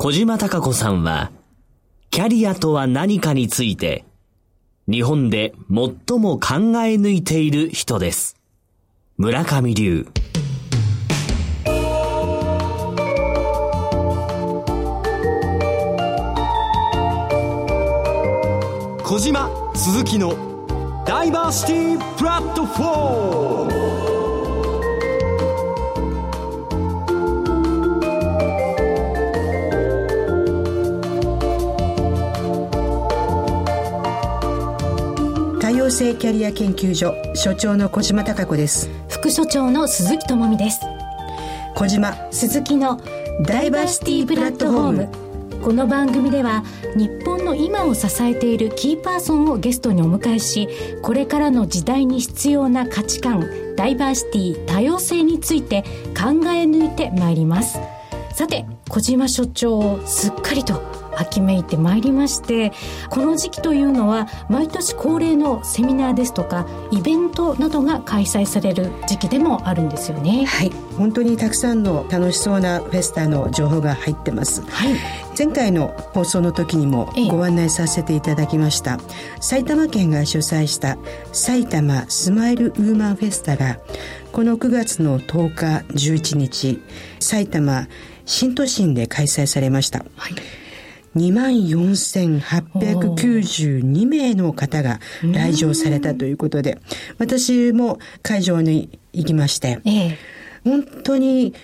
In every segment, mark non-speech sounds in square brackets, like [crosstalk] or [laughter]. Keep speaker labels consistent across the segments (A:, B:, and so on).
A: 小島隆子さんは、キャリアとは何かについて、日本で最も考え抜いている人です。村上流。小島鈴木のダイバーシティプラットフォーム
B: 共生キャリア研究所所長の小島貴子です。
C: 副所長の鈴木智美です。
B: 小島
C: 鈴木のダイバーシティプラットフォーム。この番組では日本の今を支えているキーパーソンをゲストにお迎えしこれからの時代に必要な価値観ダイバーシティ多様性について考え抜いてまいります。さて小島所長をすっかりと秋めいてまいりましてこの時期というのは毎年恒例のセミナーですとかイベントなどが開催される時期でもあるんですよね。
B: はい。本当にたくさんの楽しそうなフェスタの情報が入ってます、はい、前回の放送の時にもご案内させていただきました、埼玉県が主催した埼玉スマイルウーマンフェスタがこの9月の10日11日埼玉新都心で開催されました、はい2万4892名の方が来場されたということで、私も会場に行きまして、本当に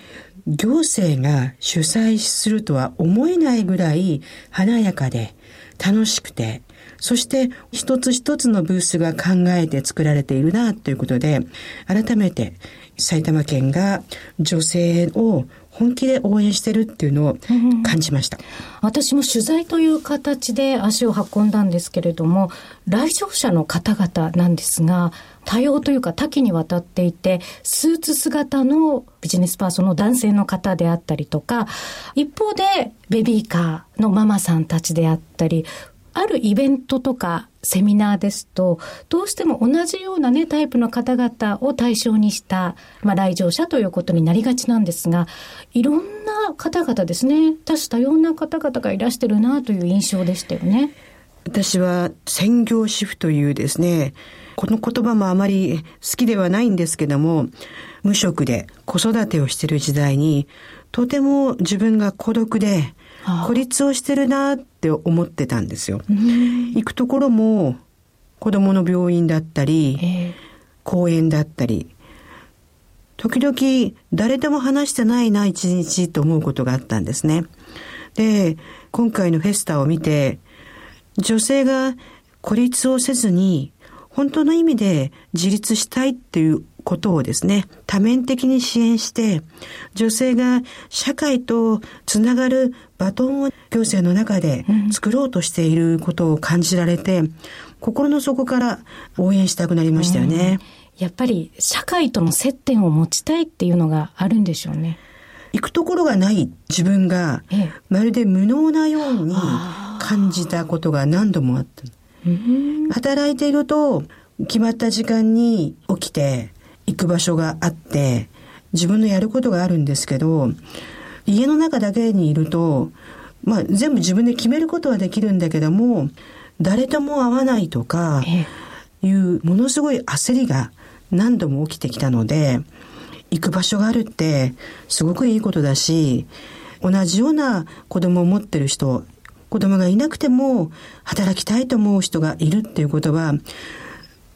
B: 行政が主催するとは思えないぐらい華やかで楽しくて、そして一つ一つのブースが考えて作られているなということで、改めて埼玉県が女性を本気で応援してるっていうのを感じました、うん、
C: 私も取材という形で足を運んだんですけれども来場者の方々なんですが多様というか多岐にわたっていてスーツ姿のビジネスパーソンの男性の方であったりとか一方でベビーカーのママさんたちであったりあるイベントとかセミナーですと、どうしても同じようなね、タイプの方々を対象にした、まあ、来場者ということになりがちなんですが、いろんな方々ですね、多種多様な方々がいらしてるなという印象でしたよね。
B: 私は専業主婦というですね、この言葉もあまり好きではないんですけども、無職で子育てをしている時代に、とても自分が孤独で、孤立をしてるなって思ってたんですよ。行くところも子供の病院だったり、公園だったり、時々誰とも話してないな一日と思うことがあったんですね。で、今回のフェスタを見て、女性が孤立をせずに本当の意味で自立したいっていうことをですね、多面的に支援して、女性が社会とつながるバトンを行政の中で作ろうとしていることを感じられて、うん、心の底から応援したくなりましたよね、
C: うん、やっぱり社会との接点を持ちたいっていうのがあるんでしょうね。
B: 行くところがない自分が、まるで無能なように感じたことが何度もあった。働いていると、決まった時間に起きて、行く場所があって、自分のやることがあるんですけど、家の中だけにいると、まあ全部自分で決めることはできるんだけども、誰とも会わないとか、いうものすごい焦りが何度も起きてきたので、行く場所があるってすごくいいことだし、同じような子供を持ってる人、子供がいなくても働きたいと思う人がいるっていうことは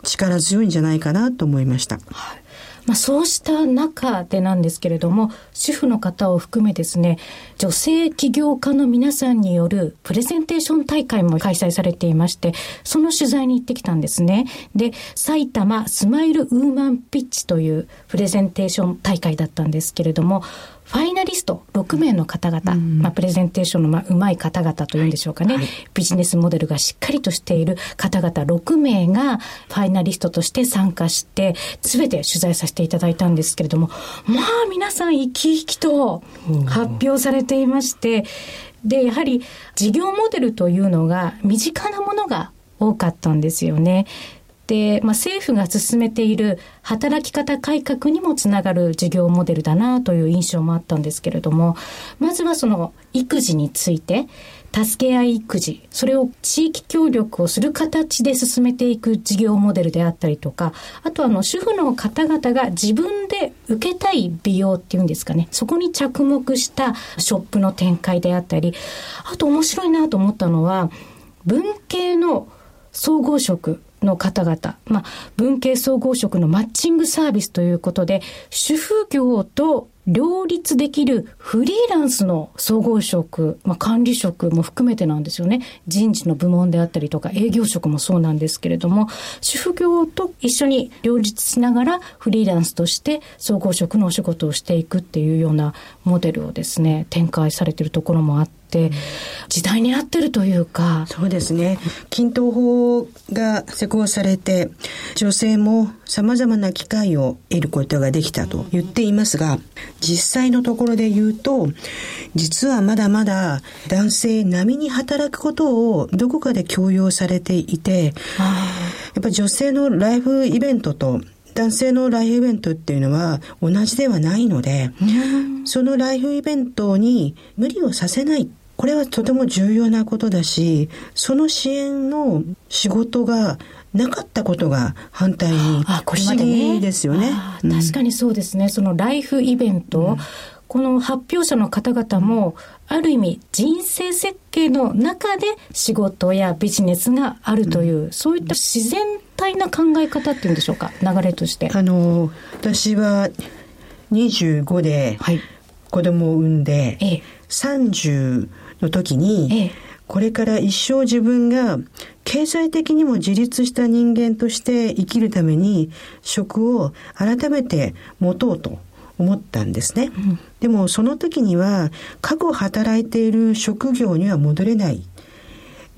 B: 力強いんじゃないかなと思いました。はい
C: まあ、そうした中でなんですけれども、主婦の方を含めですね、女性起業家の皆さんによるプレゼンテーション大会も開催されていまして、その取材に行ってきたんですね。で、埼玉スマイルウーマンピッチというプレゼンテーション大会だったんですけれども、ファイナリスト6名の方々、うん、まあ、プレゼンテーションのまあうまい方々とい。うんでしょうかね、はい、ビジネスモデルがしっかりとしている方々6名がファイナリストとして参加して、すべて取材させていただいたんですけれども、まあ皆さん生き生きと発表されていまして、で、やはり事業モデルというのが身近なものが多かったんですよね。で、まあ、政府が進めている働き方改革にもつながる事業モデルだなという印象もあったんですけれども、まずはその育児について、助け合い育児、それを地域協力をする形で進めていく事業モデルであったりとか、あとあの主婦の方々が自分で受けたい美容っていうんですかね、そこに着目したショップの展開であったり、あと面白いなと思ったのは、文系の総合職の方々、まあ、文系総合職のマッチングサービスということで、主婦業と両立できるフリーランスの総合職、まあ、管理職も含めてなんですよね。人事の部門であったりとか営業職もそうなんですけれども、主婦業と一緒に両立しながらフリーランスとして総合職のお仕事をしていくっていうようなモデルをですね、展開されているところもあって、時代に合ってるというか。
B: そうですね。均等法が施行されて、女性も様々な機会を得ることができたと言っていますが、実際のところで言うと、実はまだまだ男性並みに働くことをどこかで強要されていて、やっぱり女性のライフイベントと男性のライフイベントっていうのは同じではないので、そのライフイベントに無理をさせないこれはとても重要なことだし、その支援の仕事がなかったことが反対に不思議ですよね。
C: ね。確かにそうですね。そのライフイベント、うん、この発表者の方々も、ある意味人生設計の中で仕事やビジネスがあるという、うん、そういった自然体な考え方っていうんでしょうか、流れとして。
B: あの、私は25で子供を産んで、ええ、30の時に、ええ、これから一生自分が経済的にも自立した人間として生きるために職を改めて持とうと思ったんですね。うん、でもその時には過去働いている職業には戻れない。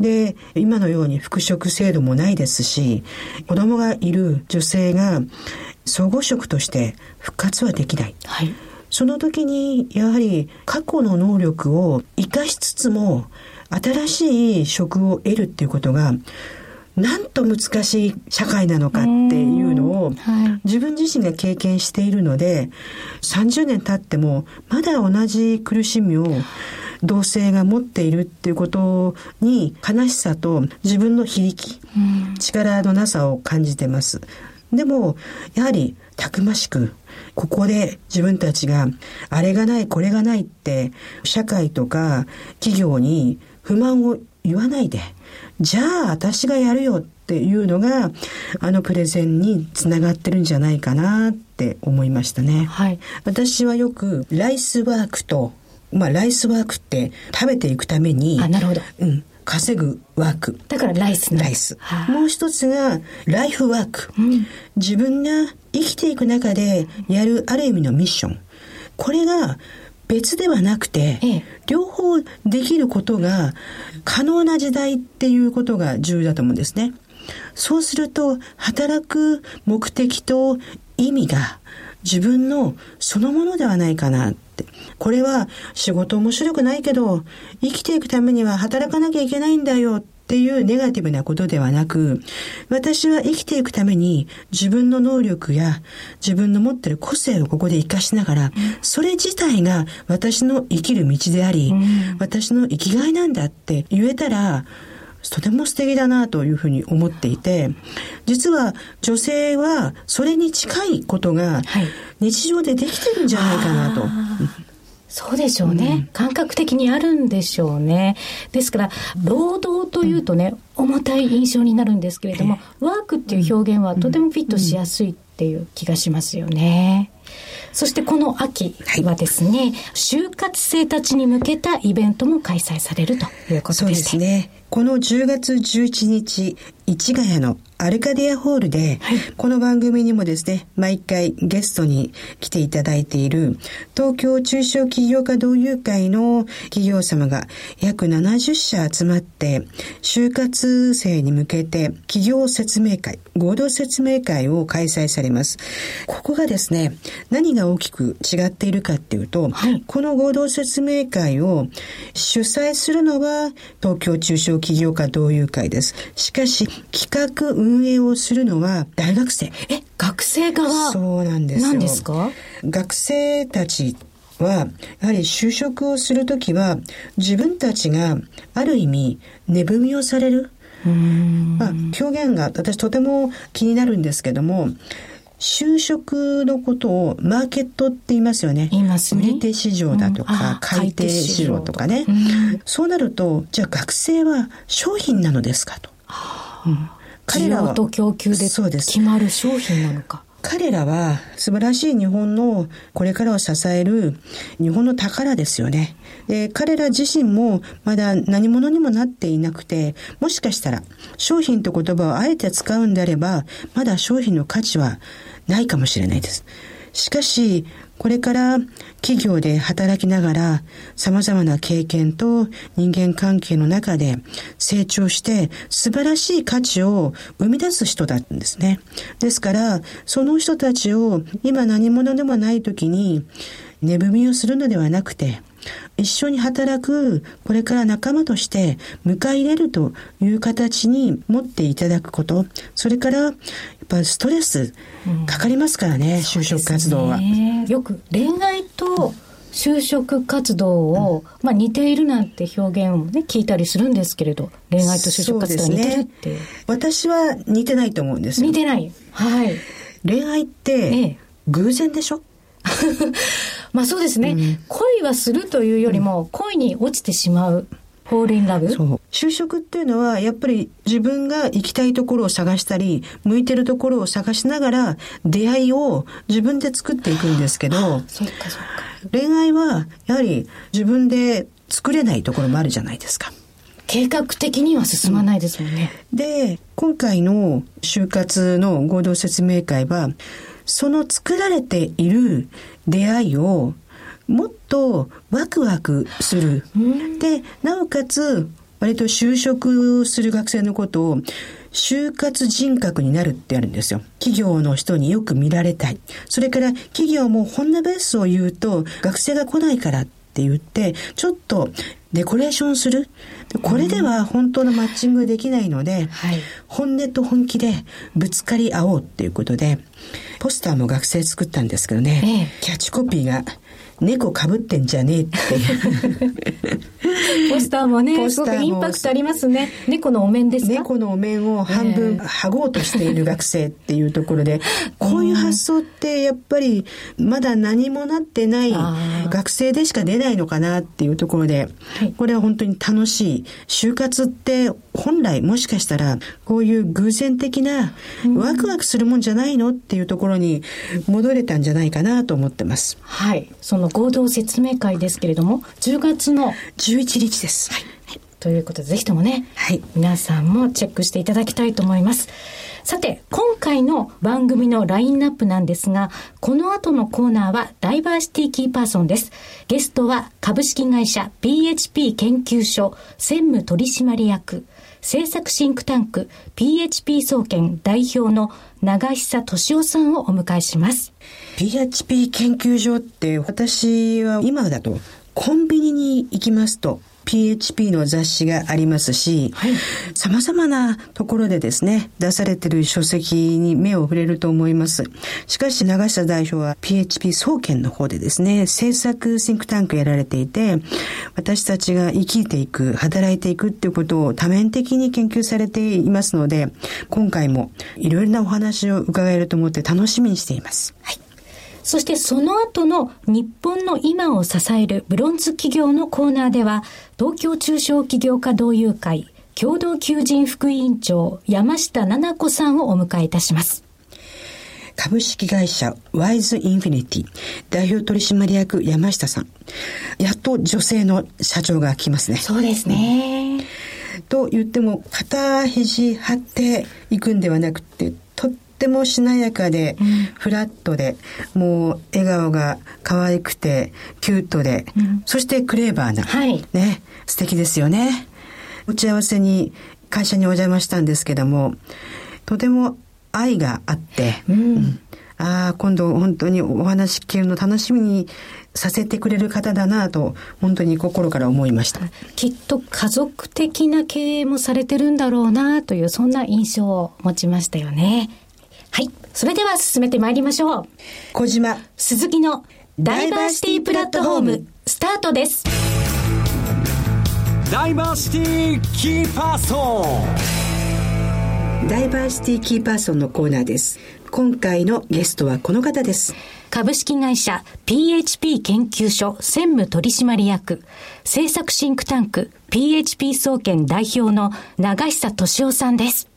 B: で、今のように復職制度もないですし、子供がいる女性が総合職として復活はできない。はいその時にやはり過去の能力を生かしつつも新しい職を得るっていうことがなんと難しい社会なのかっていうのを自分自身が経験しているので30年経ってもまだ同じ苦しみを同性が持っているっていうことに悲しさと自分の非力力のなさを感じてます。でもやはりたくましくここで自分たちがあれがないこれがないって社会とか企業に不満を言わないでじゃあ私がやるよっていうのがあのプレゼンにつながってるんじゃないかなって思いましたね。はい、私はよくライスワークとまあライスワークって食べていくために
C: あなるほど、
B: うん、稼ぐワーク。
C: だからライス
B: ライス。もう一つがライフワーク、うん。自分が生きていく中でやるある意味のミッション。これが別ではなくて、ええ、両方できることが可能な時代っていうことが重要だと思うんですね。そうすると、働く目的と意味が自分のそのものではないかな。これは仕事面白くないけど、生きていくためには働かなきゃいけないんだよっていうネガティブなことではなく、私は生きていくために自分の能力や自分の持ってる個性をここで活かしながら、それ自体が私の生きる道であり、私の生きがいなんだって言えたら、とても素敵だなというふうに思っていて、実は女性はそれに近いことが日常でできてるんじゃないかなと。
C: そうでしょうね、うん、感覚的にあるんでしょうね。ですから、労働というとね、重たい印象になるんですけれども、ワークっていう表現はとてもフィットしやすいっていう気がしますよね。そしてこの秋はですね、はい、就活生たちに向けたイベントも開催されるということですね。そうですね。
B: この10月11日、市ヶ谷のアルカディアホールで、はい、この番組にもですね、毎回ゲストに来ていただいている、東京中小企業家同友会の企業様が約70社集まって、就活生に向けて企業説明会、合同説明会を開催されます。ここがですね、何が大きく違っているかっていうと、はい、この合同説明会を主催するのは東京中小企業家同友会です。しかし、企画運運営をするのは大学生。
C: え、学生側？
B: そうなんですよ。
C: 何ですか？
B: 学生たちは、やはり就職をするときは、自分たちがある意味、値踏みをされる。まあ、表現が私とても気になるんですけども、就職のことをマーケットって言いますよね。
C: 言いますね。
B: 売り手市場だとか、買い手市場とかね。そうなると、じゃあ学生は商品なのですかと。
C: 彼らはと供給で決まる商品なのか。
B: 彼らは素晴らしい日本のこれからを支える日本の宝ですよね。で、彼ら自身もまだ何者にもなっていなくて、もしかしたら商品と言葉をあえて使うんであれば、まだ商品の価値はないかもしれないです。しかし、これから企業で働きながら様々な経験と人間関係の中で成長して素晴らしい価値を生み出す人だったんですね。ですから、その人たちを今何者でもない時に寝踏みをするのではなくて、一緒に働く、これから仲間として迎え入れるという形に持っていただくこと、それから、やっぱストレスかかりますからね、うん、就職活動は。
C: ね、よく恋愛と就職活動を、うん、まあ似ているなんて表現をね、聞いたりするんですけれど、恋愛と就職活動似てるって、ね。
B: 私は似てないと思うんですよ。
C: 似てない。はい。
B: 恋愛って、偶然でしょ、[laughs]
C: まあそうですね、うん、恋はするというよりも、恋に落ちてしまう。フォールインラブ
B: 就職っていうのは、やっぱり自分が行きたいところを探したり、向いてるところを探しながら、出会いを自分で作っていくんですけど、恋愛は、やはり自分で作れないところもあるじゃないですか。
C: 計画的には進まないですもんね。
B: で、今回の就活の合同説明会は、その作られている出会いをもっとワクワクする。で、なおかつ、割と就職する学生のことを、就活人格になるってあるんですよ。企業の人によく見られたい。それから企業も本音ベースを言うと、学生が来ないからって言って、ちょっとデコレーションする？これでは本当のマッチングできないので、本音と本気でぶつかり合おうっていうことで、ポスターも学生作ったんですけどね、ええ、キャッチコピーが、猫かぶってんじゃねえって
C: ポスターもね、すごくインパクトありますね。猫のお面ですか？
B: 猫のお面を半分剥ごうとしている学生っていうところで、こういう発想ってやっぱりまだ何もなってない学生でしか出ないのかなっていうところで、これは本当に楽しい。就活って本来もしかしたらこういう偶然的なワクワクするもんじゃないのっていうところに戻れたんじゃないかなと思ってます。
C: はい。その合同説明会ですけれども、10月の
B: 11日です。はい。
C: ということで、ぜひともね、はい、皆さんもチェックしていただきたいと思います。さて、今回の番組のラインナップなんですが、この後のコーナーはダイバーシティキーパーソンです。ゲストは株式会社 PHP 研究所専務取締役、政策シンクタンク PHP 総研代表の長久俊夫さんをお迎えします。
B: PHP 研究所って私は今だとコンビニに行きますと PHP の雑誌がありますし、はい、様々なところでですね、出されている書籍に目を触れると思います。しかし、長下代表は PHP 総研の方でですね、政策シンクタンクやられていて、私たちが生きていく、働いていくっていうことを多面的に研究されていますので、今回もいろいろなお話を伺えると思って楽しみにしています。
C: はいそしてその後の日本の今を支えるブロンズ企業のコーナーでは、東京中小企業家同友会共同求人副委員長山下奈々子さんをお迎えいたします。
B: 株式会社ワイズインフィニティ代表取締役山下さん。やっと女性の社長が来ますね。
C: そうですね。
B: と言っても、肩肘張っていくんではなくて、とってもしなやかで、うん、フラットで、もう笑顔が可愛くて、キュートで、うん、そしてクレーバーな、はい、ね、素敵ですよね。打ち合わせに会社にお邪魔したんですけども、とても愛があって、うん、ああ、今度本当にお話聞けるの楽しみにさせてくれる方だなと、本当に心から思いました。
C: きっと家族的な経営もされてるんだろうなという、そんな印象を持ちましたよね。はい。それでは進めてまいりましょう。
B: 小島。
C: 鈴木のダイバーシティプラットフォーム、スタートです。
A: ダイバーシティキーパーソ
B: ンダイバーシティキーパーソンのコーナーです。今回のゲストはこの方です。
C: 株式会社 PHP 研究所専務取締役、政策シンクタンク PHP 総研代表の長久俊夫さんです。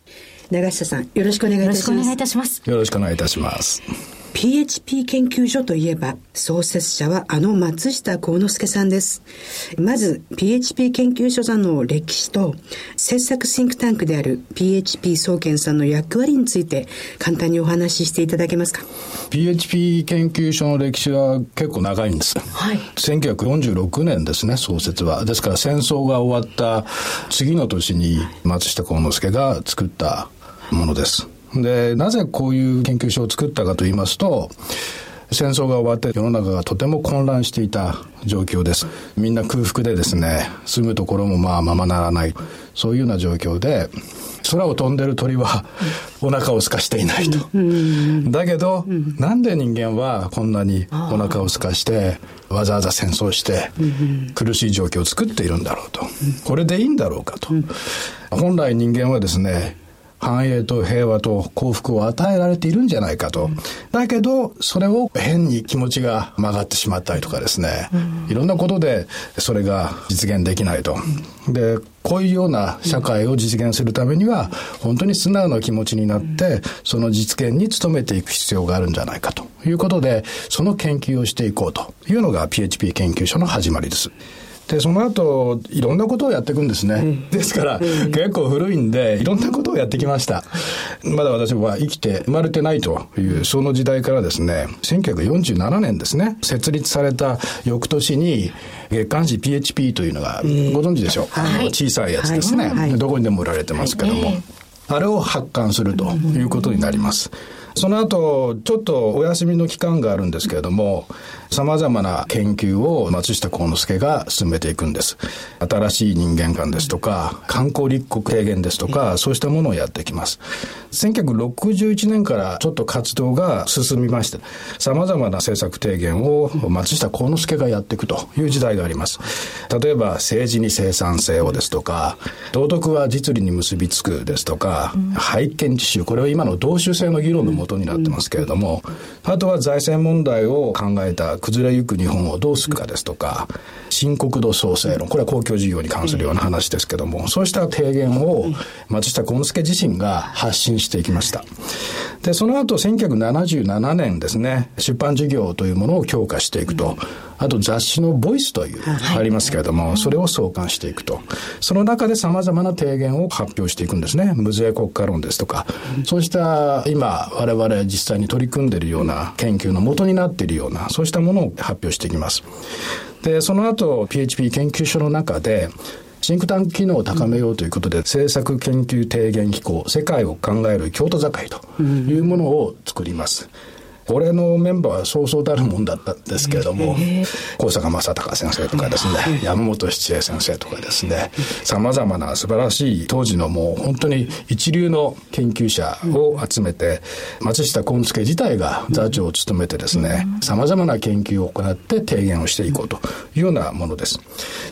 B: 長久さん、よろしくお願いいたします。よろしくお願いいたします。
C: よろし
D: くお願いいたします。
B: PHP 研究所といえば、創設者はあの松下幸之助さんです。まず、PHP 研究所さんの歴史と、制作シンクタンクである PHP 総研さんの役割について、簡単にお話ししていただけますか
D: ？PHP 研究所の歴史は結構長いんです。はい。1946年ですね、創設は。ですから戦争が終わった次の年に松下幸之助が作ったものです。で、なぜこういう研究所を作ったかと言いますと、戦争が終わって世の中がとても混乱していた状況です。みんな空腹でですね、住むところもまあままならない。そういうような状況で、空を飛んでる鳥はお腹を空かしていないと。だけど、なんで人間はこんなにお腹を空かしてわざわざ戦争して苦しい状況を作っているんだろうと。これでいいんだろうかと。本来人間はですね、繁栄と平和と幸福を与えられているんじゃないかと。だけど、それを変に気持ちが曲がってしまったりとかですね、いろんなことでそれが実現できないと。で、こういうような社会を実現するためには、本当に素直な気持ちになって、その実現に努めていく必要があるんじゃないかということで、その研究をしていこうというのが PHP 研究所の始まりです。で、その後、いろんなことをやっていくんですね。うん、ですから、結構古いんで、いろんなことをやってきました。まだ私は生きて生まれてないという、その時代からですね、1947年ですね、設立された翌年に、月刊誌 PHP というのが、ご存知でしょう、はい、小さいやつですね、はい、どこにでも売られてますけども、あれを発刊するということになります。その後、ちょっとお休みの期間があるんですけれども、様々な研究を松下幸之助が進めていくんです。新しい人間観ですとか、観光立国提言ですとか、そうしたものをやってきます。1961年からちょっと活動が進みまして、様々な政策提言を松下幸之助がやっていくという時代があります。例えば、政治に生産性をですとか、道徳は実利に結びつくですとか、拝見自主、これは今の同州制の議論のもとになってますけれども、あとは財政問題を考えた崩れゆく日本をどうするかですとか、新国土創生論、これは公共事業に関するような話ですけども、そうした提言を松下幸之助自身が発信していきました。で、その後1977年ですね、出版事業というものを強化していくと。あと雑誌のボイスという、ありますけれども、それを創刊していくと。その中で様々な提言を発表していくんですね。無税国家論ですとか。そうした今、我々実際に取り組んでいるような研究の元になっているような、そうしたものを発表していきます。で、その後、PHP 研究所の中で、シンクタンク機能を高めようということで、政策研究提言機構、世界を考える京都境というものを作ります。俺のメンバーはそうそうたるもんだったんですけれども、高坂正隆先生とかですね、山本七恵先生とかですね、様々な素晴らしい当時のもう本当に一流の研究者を集めて、松下幸之助自体が座長を務めてですね、様々な研究を行って提言をしていこうというようなものです。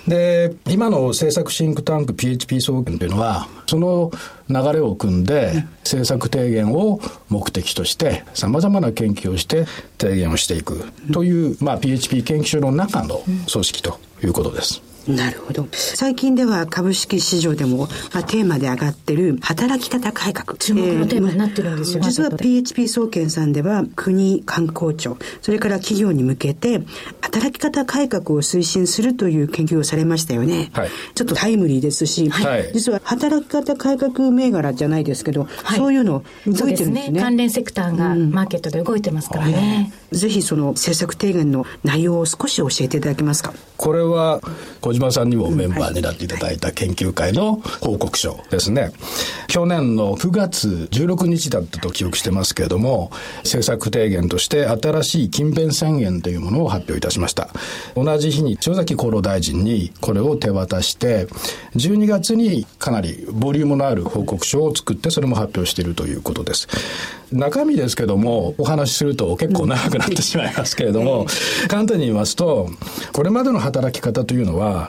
D: で、今の政策シンクタンク PHP 総研というのは、その流れを組んで、政策提言を目的として、様々な研究をして提言をしていくという、まあ、PHP 研究所の中の組織ということです。
B: なるほど。最近では株式市場でも、まあ、テーマで上がってる働き方改革。
C: 注目のテーマになってるんですよ、えー、
B: 実は PHP 総研さんでは国、観光庁、それから企業に向けて働き方改革を推進するという研究をされましたよね。はい、ちょっとタイムリーですし、はい、実は働き方改革銘柄じゃないですけど、はい、そういうの動いてるんですね。すね
C: 関連セクターがマーケットで動いてますからね。
B: うんぜひその政策提言の内容を少し教えていただけますか？
D: これは小島さんにもメンバーになっていただいた研究会の報告書ですね。去年の9月16日だったと記憶してますけれども、政策提言として新しい勤勉宣言というものを発表いたしました。同じ日に塩崎厚労大臣にこれを手渡して、12月にかなりボリュームのある報告書を作ってそれも発表しているということです。中身ですけども、お話しすると結構長くなってしまいますけれども、簡単に言いますと、これまでの働き方というのは、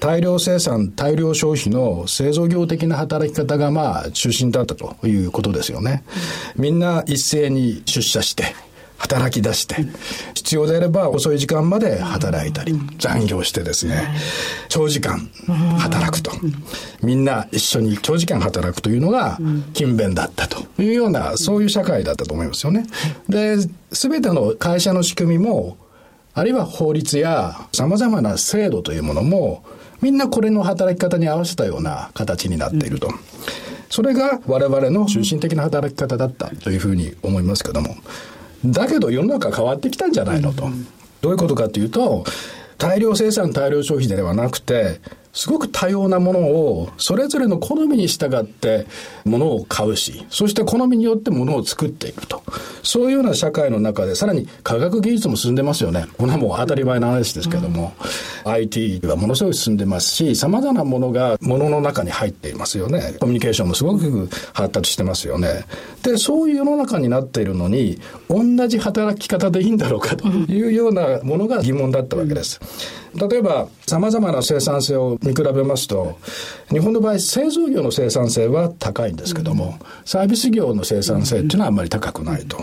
D: 大量生産、大量消費の製造業的な働き方がまあ中心だったということですよね。みんな一斉に出社して、働き出して、必要であれば遅い時間まで働いたり、残業してですね、長時間働くと。みんな一緒に長時間働くというのが勤勉だったというような、そういう社会だったと思いますよね。で、すべての会社の仕組みも、あるいは法律や様々な制度というものも、みんなこれの働き方に合わせたような形になっていると。それが我々の中心的な働き方だったというふうに思いますけども。だけど世の中変わってきたんじゃないのと。どういうことかというと、大量生産、大量消費ではなくて、すごく多様なものをそれぞれの好みに従ってものを買うし、そして好みによってものを作っていくと。そういうような社会の中で、さらに科学技術も進んでますよね。これはもう当たり前の話ですけども、うん、IT はものすごい進んでますし、様々なものがものの中に入っていますよね。コミュニケーションもすごく発達してますよね。で、そういう世の中になっているのに、同じ働き方でいいんだろうかというようなものが疑問だったわけです。例えば、様々な生産性を見比べますと、日本の場合、製造業の生産性は高いんですけども、サービス業の生産性っていうのはあんまり高くないと。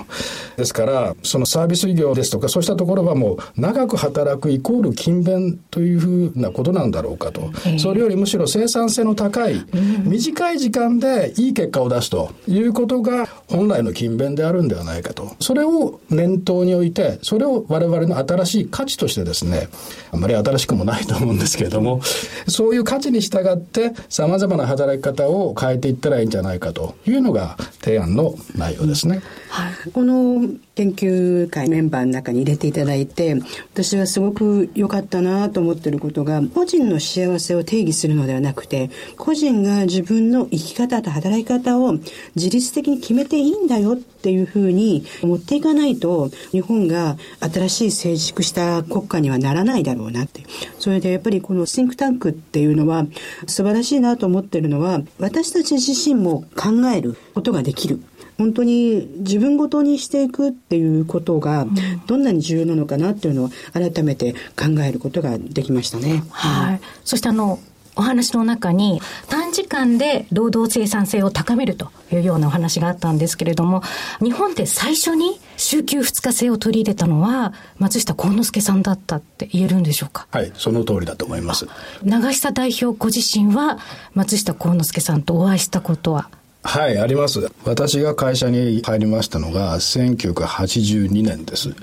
D: ですから、そのサービス業ですとか、そうしたところはもう、長く働くイコール勤勉というふうなことなんだろうかと。それよりむしろ生産性の高い、短い時間でいい結果を出すということが、本来の勤勉であるんではないかと。それを念頭に置いて、それを我々の新しい価値としてですね、あまり新しくもないと思うんですけれども、そういう価値に従って様々な働き方を変えていったらいいんじゃないかというのが提案の内容ですね。
B: はい、この研究会メンバーの中に入れていただいて、私はすごく良かったなと思ってることが、個人の幸せを定義するのではなくて、個人が自分の生き方と働き方を自律的に決めていいんだよっていうふうに持っていかないと、日本が新しい成熟した国家にはならないだろうなって。それでやっぱりこのシンクタンクっていうのは素晴らしいなと思ってるのは、私たち自身も考えることができる。本当に自分ごとにしていくっていうことがどんなに重要なのかなっていうのを改めて考えることができましたね。
C: はい。そしてあの、お話の中に短時間で労働生産性を高めるというようなお話があったんですけれども、日本で最初に週休2日制を取り入れたのは松下幸之助さんだったって言えるんでしょうか？
D: はい、その通りだと思います。
C: 長久代表ご自身は松下幸之助さんとお会いしたことは
D: はい、あります。私が会社に入りましたのが1982年です。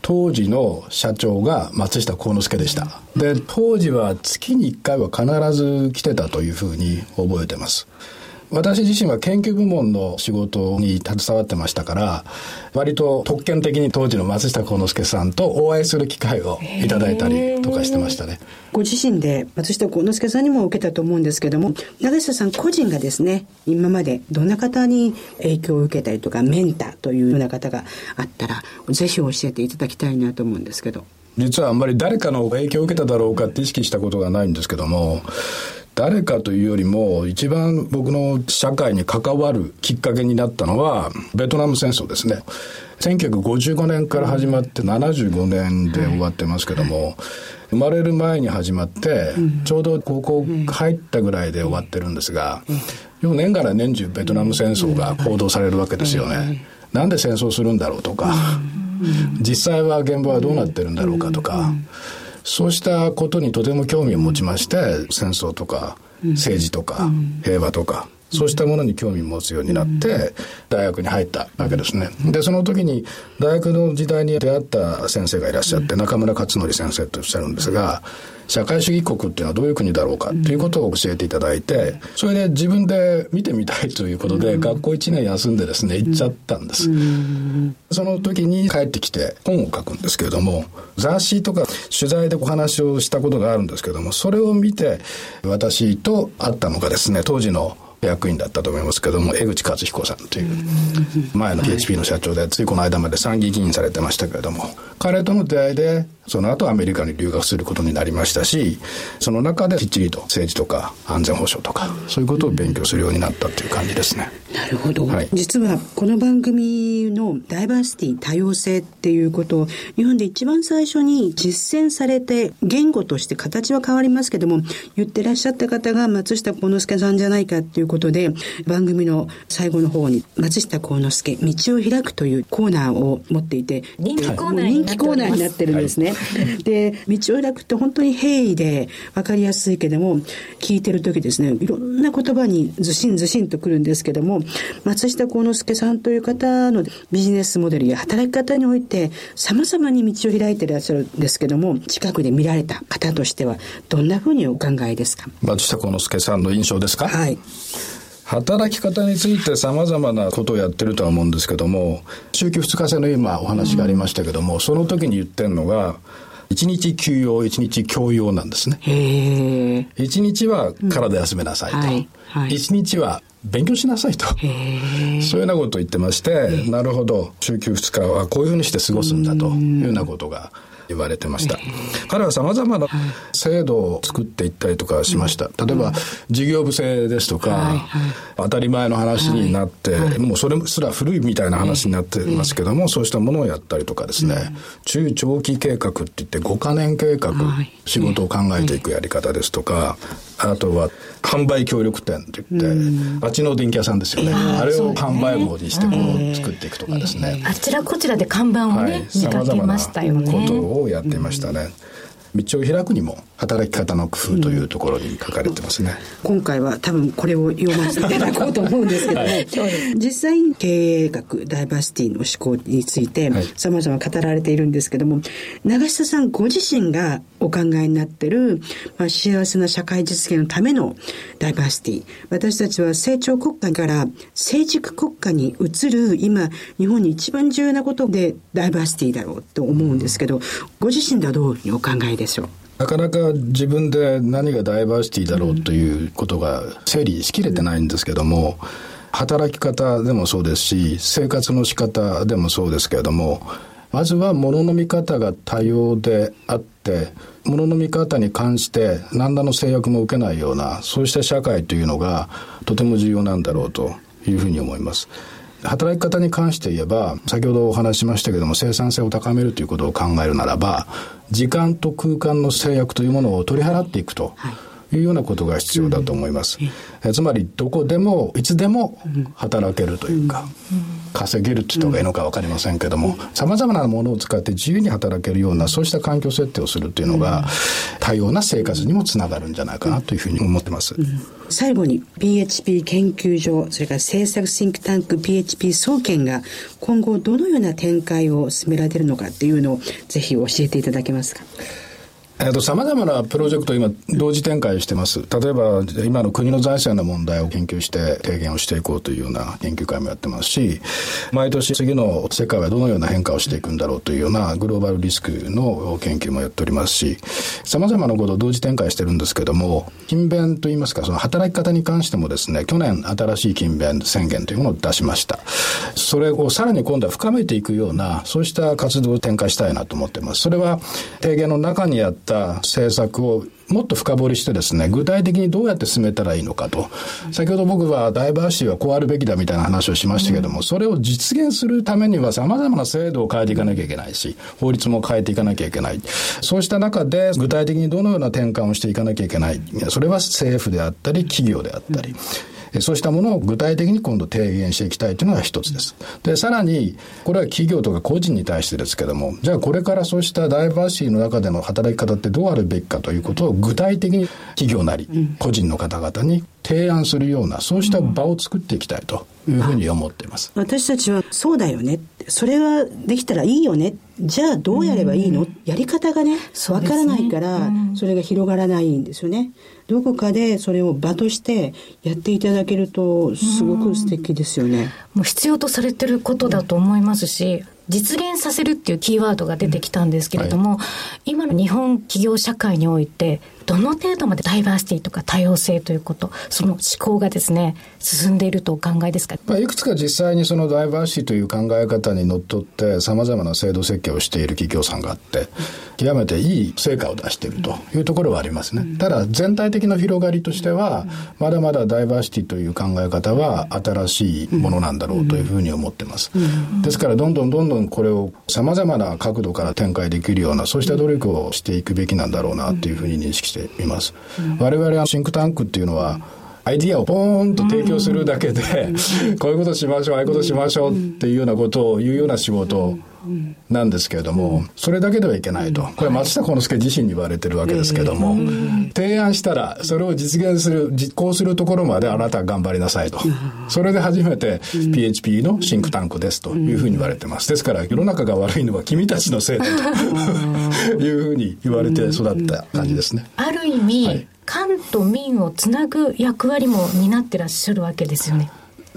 D: 当時の社長が松下幸之助でした。で、当時は月に1回は必ず来てたというふうに覚えてます。私自身は研究部門の仕事に携わってましたから、割と特権的に当時の松下幸之助さんとお会いする機会をいただいたりとかしてましたね。
B: ご自身で松下幸之助さんにも受けたと思うんですけども、長下さん個人がですね、今までどんな方に影響を受けたりとか、メンターというような方があったら、ぜひ教えていただきたいなと思うんですけど。
D: 実はあんまり誰かの影響を受けただろうかって意識したことがないんですけども、誰かというよりも一番僕の社会に関わるきっかけになったのはベトナム戦争ですね。1955年から始まって75年で終わってますけども、生まれる前に始まって、ちょうど高校入ったぐらいで終わってるんですが、要年がら年中ベトナム戦争が報道されるわけですよね。なんで戦争するんだろうとか、実際は現場はどうなってるんだろうかとか、そうしたことにとても興味を持ちまして、戦争とか政治とか平和とか、そうしたものに興味を持つようになって、大学に入ったわけですね。で、その時に、大学の時代に出会った先生がいらっしゃって、中村勝則先生とおっしゃるんですが、社会主義国っていうのはどういう国だろうかっていうことを教えていただいて、それで自分で見てみたいということで、学校1年休んでですね、行っちゃったんです。その時に帰ってきて本を書くんですけれども、雑誌とか取材でお話をしたことがあるんですけれども、それを見て、私と会ったのがですね、当時の役員だったと思いますけども、江口克彦さんという、前の PHP の社長で、ついこの間まで参議院議員されてましたけれども、彼との出会いで、その後アメリカに留学することになりましたし、その中できっちりと政治とか安全保障とか、そういうことを勉強するようになったという感じですね。
B: なるほど。はい、実はこの番組のダイバーシティ、多様性っていうことを、日本で一番最初に実践されて、言語として形は変わりますけども、言ってらっしゃった方が松下幸之助さんじゃないかっていうことで、番組の最後の方に、松下幸之助、道を開くというコーナーを持っていて、
C: 人気コーナ
B: ーになってるんですね。で、道を開くって本当に平易で分かりやすいけども、聞いてる時ですね、いろんな言葉にずしんずしんとくるんですけども、松下幸之助さんという方のビジネスモデルや働き方において、様々に道を開いていらっしゃるんですけども、近くで見られた方としては、どんなふうにお考えですか？
D: 松下幸之助さんの印象ですか？
B: はい。
D: 働き方について様々なことをやってるとは思うんですけども、週休2日制の今お話がありましたけども、うん、その時に言ってるのが、1日休養、1日教養なんですね。1日は体休めなさいと。うんはいはい、1日は勉強しなさいと。そういうようなことを言ってまして、なるほど、週休2日はこういうふうにして過ごすんだというようなことが言われてました。彼は様々な制度を作っていったりとかしました。例えば、事業部制ですとか、当たり前の話になって、もうそれすら古いみたいな話になってますけども、そうしたものをやったりとかですね、中長期計画って言って5カ年計画、仕事を考えていくやり方ですとか、あとは販売協力店って言って、あっちの電気屋さんですよね。あれを販売網にしてこう作っていくとかですね。
C: あちらこちらで看板をね、見かけましたよね。
D: ことをやっていましたね。道を開くにも働き方の工夫というところに書かれてますね、
B: うん、今回は多分これを読ませていただこうと思うんですけど。も、はい、[laughs] 実際に経営学ダイバーシティの思考についてさまざま語られているんですけども長下さんご自身がお考えになってる、まあ、幸せな社会実現のためのダイバーシティ。私たちは成長国家から成熟国家に移る今日本に一番重要なことでダイバーシティだろうと思うんですけど、ご自身ではどういうふうにお考えで？しょう
D: なかなか自分で何がダイバーシティだろうということが整理しきれてないんですけども、働き方でもそうですし、生活の仕方でもそうですけれども、まずは物の見方が多様であって、物の見方に関して何らの制約も受けないような、そうした社会というのがとても重要なんだろうというふうに思います。働き方に関して言えば、先ほどお話しましたけども、生産性を高めるということを考えるならば、時間と空間の制約というものを取り払っていくと。はいいうようなことが必要だと思います。うん、つまり、どこでも、いつでも働けるというか、稼げるって言った方がいいのか分かりませんけども、様々なものを使って自由に働けるような、そうした環境設定をするというのが、多様な生活にもつながるんじゃないかなというふうに思ってます。
B: 最後に PHP 研究所、それから政策シンクタンク PHP 総研が今後どのような展開を進められるのかっていうのをぜひ教えていただけますか？
D: えっと、様々なプロジェクトを今、同時展開してます。例えば、今の国の財政の問題を研究して提言をしていこうというような研究会もやってますし、毎年次の世界はどのような変化をしていくんだろうというようなグローバルリスクの研究もやっておりますし、様々なことを同時展開してるんですけども、勤勉といいますか、その働き方に関してもですね、去年新しい勤勉宣言というものを出しました。それをさらに今度は深めていくような、そうした活動を展開したいなと思ってます。それは提言の中にあったった政策をもっと深掘りしてですね、具体的にどうやって進めたらいいのかと。先ほど僕はダイバーシティはこうあるべきだみたいな話をしましたけども、それを実現するためには様々な制度を変えていかなきゃいけないし、法律も変えていかなきゃいけない。そうした中で具体的にどのような転換をしていかなきゃいけない。それは政府であったり、企業であったり。そうしたものを具体的に今度提言していきたいというのが一つです。で、さらに、これは企業とか個人に対してですけども、じゃあこれからそうしたダイバーシティの中での働き方ってどうあるべきかということを具体的に企業なり、個人の方々に提案するような、そうした場を作っていきたいというふうに思っています。
B: 私たちはそうだよね。それはできたらいいよね。じゃあどうやればいいの、やり方がね、わからないから、それが広がらないんですよね。どこかでそれを場としてやっていただけると、すごく素敵ですよね。
C: もう必要とされてることだと思いますし、実現させるっていうキーワードが出てきたんですけれども、うんはい、今の日本企業社会において、どの程度までダイバーシティとか多様性ということ、その思考がですね、進んでいるとお考えですか、
D: まあ、いくつか実際にそのダイバーシティという考え方にのっとって、さまざまな制度設計をしている企業さんがあって、極めていい成果を出しているというところはありますね。ただ、全体的な広がりとしては、まだまだダイバーシティという考え方は新しいものなんだろうというふうに思ってます。ですから、どんどんどんどんこれをさまざまな角度から展開できるような、そうした努力をしていくべきなんだろうなというふうに認識しています。我々はシンクタンクっていうのは、アイディアをポーンと提供するだけで、こういうことしましょう、ああいうことしましょうっていうようなことを言うような仕事なんですけれども、それだけではいけないと。これ松下幸之助自身に言われてるわけですけども、提案したら、それを実現する、実行するところまであなたは頑張りなさいと。それで初めて PHP のシンクタンクですというふうに言われてます。ですから、世の中が悪いのは君たちのせいだと [laughs] いうふうに言われて育った感じですね。
C: ある意味、はい官と民をつなぐ役割も担ってらっしゃるわけですよね。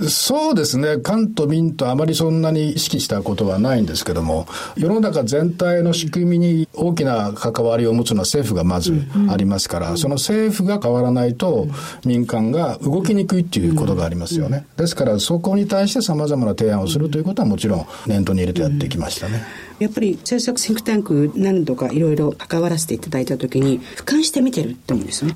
D: そうですね。官と民とあまりそんなに意識したことはないんですけども、世の中全体の仕組みに大きな関わりを持つのは政府がまずありますから、その政府が変わらないと民間が動きにくいっていうことがありますよね。ですからそこに対して様々な提案をするということはもちろん念頭に入れてやってきましたね。
B: やっぱり政策シンクタンク何度かいろいろ関わらせていただいたときに俯瞰して見てるって思うんですね。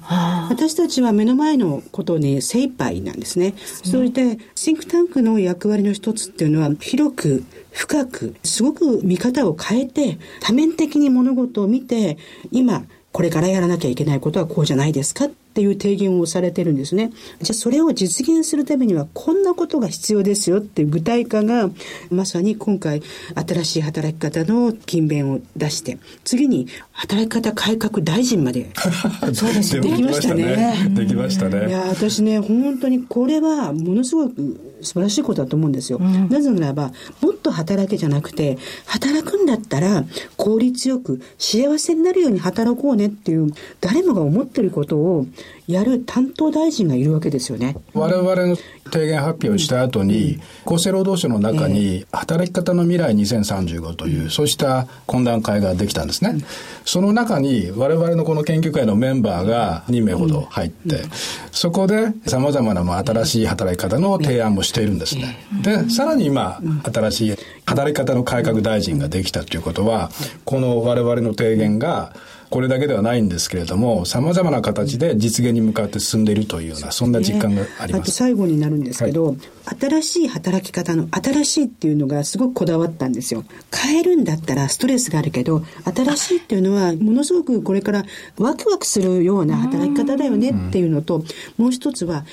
B: 私たちは目の前のことに精一杯なんですね。そしてシンクタンクの役割の一つっていうのは広く深くすごく見方を変えて多面的に物事を見て今これからやらなきゃいけないことはこうじゃないですかっていう提言をされてるんですね。じゃあそれを実現するためにはこんなことが必要ですよっていう具体化がまさに今回新しい働き方の勤勉を出して次に働き方改革大臣まで [laughs]
C: そうです
D: ねできましたね。できましたね。
B: いや私ね本当にこれはものすごく素晴らしいことだと思うんですよ。うん、なぜならばもっと働けじゃなくて働くんだったら効率よく幸せになるように働こうねっていう誰もが思ってることをやる担当大臣がいるわけですよね。
D: 我々の提言発表した後に、厚生労働省の中に、働き方の未来2035という、そうした懇談会ができたんですね。その中に、我々のこの研究会のメンバーが2名ほど入って、そこで様々な新しい働き方の提案もしているんですね。で、さらに今、新しい働き方の改革大臣ができたということは、この我々の提言が、これだけではないんですけれども、様々な形で実現に向かって進んでいるというような、そんな実感があります。あと
B: 最後になるんですけど、はい、新しい働き方の新しいっていうのがすごくこだわったんですよ。変えるんだったらストレスがあるけど、新しいっていうのはものすごくこれからワクワクするような働き方だよねっていうのと、もう一つは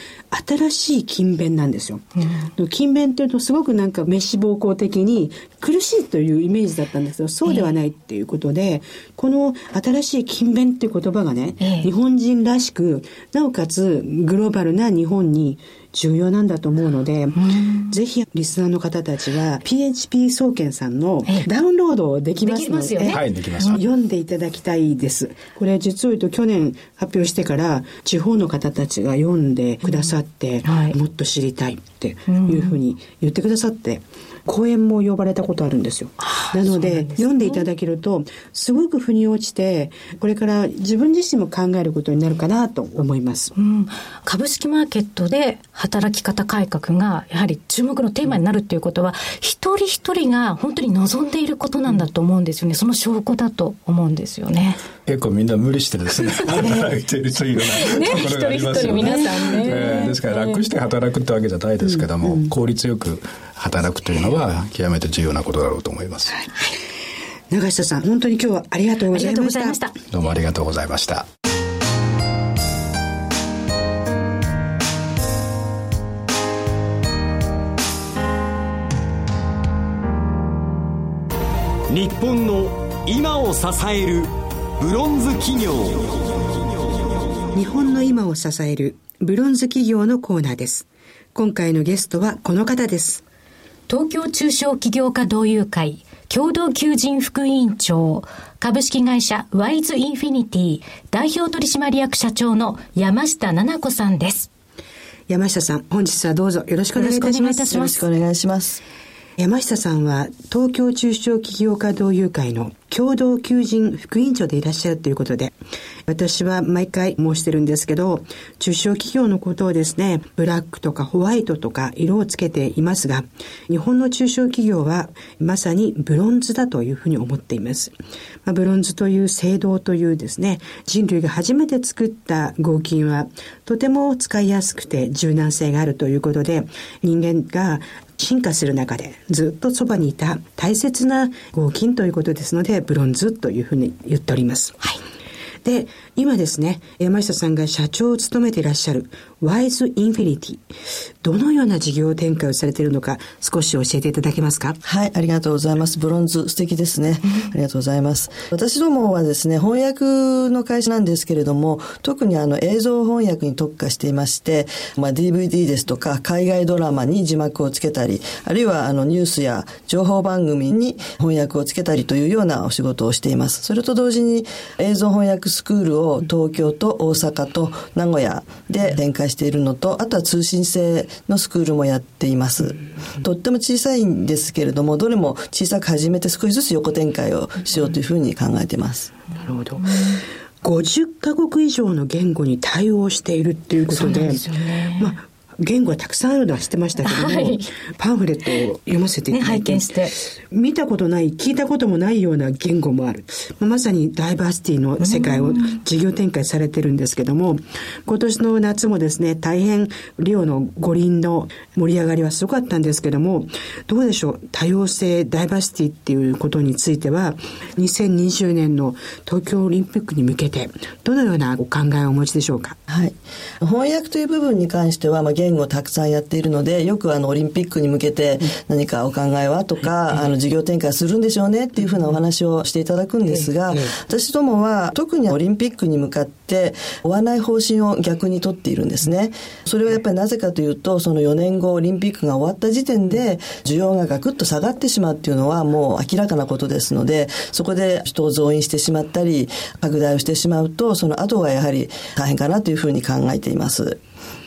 B: 新しい勤勉なんですよ。勤勉っていうとすごくなんか滅死暴行的に苦しいというイメージだったんですけど、そうではないっていうことで、この新しい勤勉っていう言葉がね、日本人らしく、なおかつグローバルな日本に重要なんだと思うので、ぜひリスナーの方たちは PHP 総研さんのダウンロードできますので、
D: ではい、できます。
B: 読んでいただきたいです。これ実を言うと去年発表してから地方の方たちが読んでくださって、はい、もっと知りたいっていうふうに言ってくださって、講演も呼ばれたことあるんですよ。なので、ね、読んでいただけると、すごく腑に落ちて、これから自分自身も考えることになるかなと思います。
C: うん、株式マーケットで働き方改革が、やはり注目のテーマになるということは、一人一人が本当に望んでいることなんだと思うんですよね。その証拠だと思うんですよね。
D: 結構みんな無理してですね [laughs] 働いているというようなところがありますよね。ね一人一人皆さんね、え、ですから楽して働くってわけじゃないですけども、うんうん、効率よく働くというのは極めて重要なことだろうと思います。
B: 永下さん本当に今日はありがとうございました。
D: どうもありがとうございました。
A: 日本の今を支えるブロンズ企業
B: 日本の今を支えるブロンズ企業のコーナーです今回のゲストはこの方です
C: 東京中小企業家同友会共同求人副委員長、株式会社ワイズインフィニティ代表取締役社長の山下奈々子さんです。
B: 山下さん、本日はどうぞよろしくお願いいたします。
E: よろしくお願いします。
B: 山下さんは東京中小企業家同友会の共同求人副委員長でいらっしゃるということで、私は毎回申してるんですけど、中小企業のことをですね、ブラックとかホワイトとか色をつけていますが、日本の中小企業はまさにブロンズだというふうに思っています。まあ、ブロンズという制度というですね、人類が初めて作った合金はとても使いやすくて柔軟性があるということで、人間が進化する中でずっとそばにいた大切な合金ということですので、ブロンズというふうに言っております。はい。で、今ですね、山下さんが社長を務めていらっしゃるワイズインフィニティ。どのような事業展開をされているのか少し教えていただけますか？
E: はい、ありがとうございます。ブロンズ素敵ですね。[laughs] ありがとうございます。私どもはですね、翻訳の会社なんですけれども、特にあの映像翻訳に特化していまして、まあ DVD ですとか海外ドラマに字幕をつけたり、あるいはあのニュースや情報番組に翻訳をつけたりというようなお仕事をしています。それと同時に映像翻訳スクールを東京と大阪と名古屋で展開しているのと、あとは通信制のスクールもやっています。とっても小さいんですけれども、どれも小さく始めて少しずつ横展開をしようというふうに考えています。
B: なるほど。50カ国以上の言語に対応しているっていうことで、でね、まあ言語はたくさんあるのは知ってましたけども、はい、パンフレットを読ませていただいて、ね、拝見して。見たことない聞いたこともないような言語もある。まさにダイバーシティの世界を事業展開されてるんですけども今年の夏もですね大変リオの五輪の盛り上がりはすごかったんですけどもどうでしょう多様性ダイバーシティっていうことについては2020年の東京オリンピックに向けてどのようなお考えをお持ちでしょうか？
E: はい。翻訳という部分に関しては、まあ、言語をたくさんやっているので、よくあの、オリンピックに向けて何かお考えはとか、あの、事業展開するんでしょうねっていうふうなお話をしていただくんですが、私どもは特にオリンピックに向かって追わない方針を逆にとっているんですね。それはやっぱりなぜかというと、その4年後オリンピックが終わった時点で需要がガクッと下がってしまうっていうのはもう明らかなことですので、そこで人を増員してしまったり、拡大をしてしまうと、その後がやはり大変かなというふうに考えています。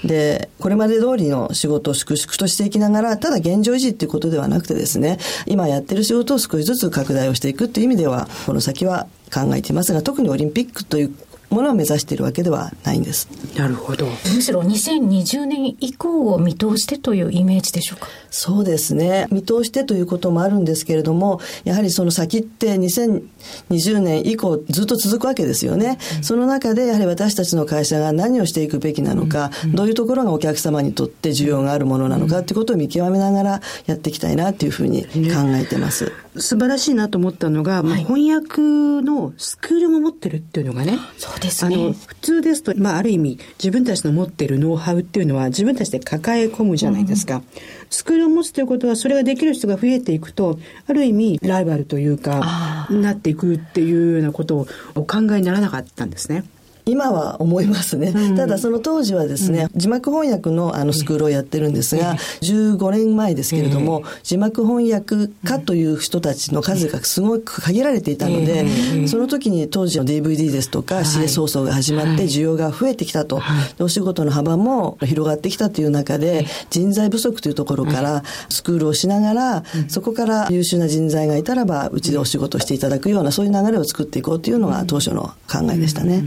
E: で、これまで通りの仕事を粛々としていきながら、ただ現状維持っていうことではなくてですね、今やってる仕事を少しずつ拡大をしていくっていう意味では、この先は考えていますが、特にオリンピックというものを目指しているわけではないんです。
B: なるほど。
C: むしろ2020年以降を見通してというイメージでしょうか？
E: そうですね。見通してということもあるんですけれども、やはりその先って2020年以降ずっと続くわけですよね。うん、その中でやはり私たちの会社が何をしていくべきなのか、うん、どういうところがお客様にとって需要があるものなのかっていうことを見極めながらやっていきたいなっていうふうに考えてます。ね
B: 素晴らしいなと思ったのが、はい、翻訳のスクールも持ってるっていうのがね。
C: そうですね。あの、
B: 普通ですと、まあ、ある意味、自分たちの持ってるノウハウっていうのは自分たちで抱え込むじゃないですか。うん、スクールを持つということは、それができる人が増えていくと、ある意味、ライバルというか、なっていくっていうようなことをお考えにならなかったんですね。
E: 今は思いますね、うん、ただその当時はですね、うん、字幕翻訳のあのスクールをやってるんですが、15年前ですけれども、字幕翻訳家という人たちの数がすごく限られていたので、その時に当時の DVD ですとか CS 放送が始まって需要が増えてきたと、お仕事の幅も広がってきたという中で、人材不足というところからスクールをしながら、そこから優秀な人材がいたらば、うちでお仕事していただくような、そういう流れを作っていこうというのが当初の考えでしたね。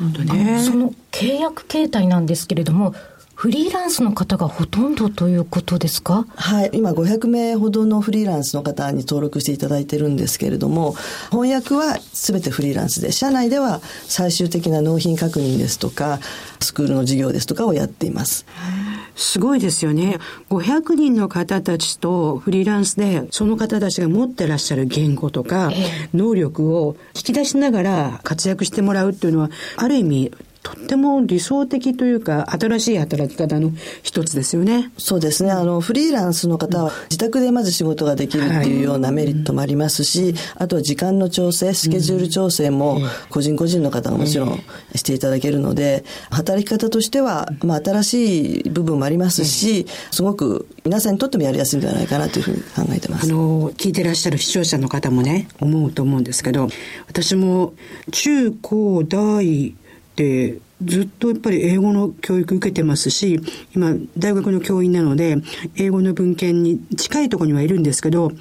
C: ね、その契約形態なんですけれども、フリーランスの方がほとんどということですか？
E: はい。今500名ほどのフリーランスの方に登録していただいてるんですけれども、翻訳は全てフリーランスで、社内では最終的な納品確認ですとか、スクールの授業ですとかをやっています。
B: すごいですよね。500人の方たちとフリーランスで、その方たちが持ってらっしゃる言語とか、能力を引き出しながら活躍してもらうっていうのは、ある意味、とっても理想的というか、新しい働き方の一つですよね。
E: そうですね。あの、フリーランスの方は自宅でまず仕事ができるっていうようなメリットもありますし、あとは時間の調整、スケジュール調整も個人個人の方がもちろんしていただけるので、働き方としては、まあ、新しい部分もありますし、すごく皆さんにとってもやりやすいんじゃないかなというふうに考えてます。
B: あの、聞いてらっしゃる視聴者の方もね、思うと思うんですけど、私も中高大でずっとやっぱり英語の教育受けてますし、今、大学の教員なので、英語の文献に近いところにはいるんですけど、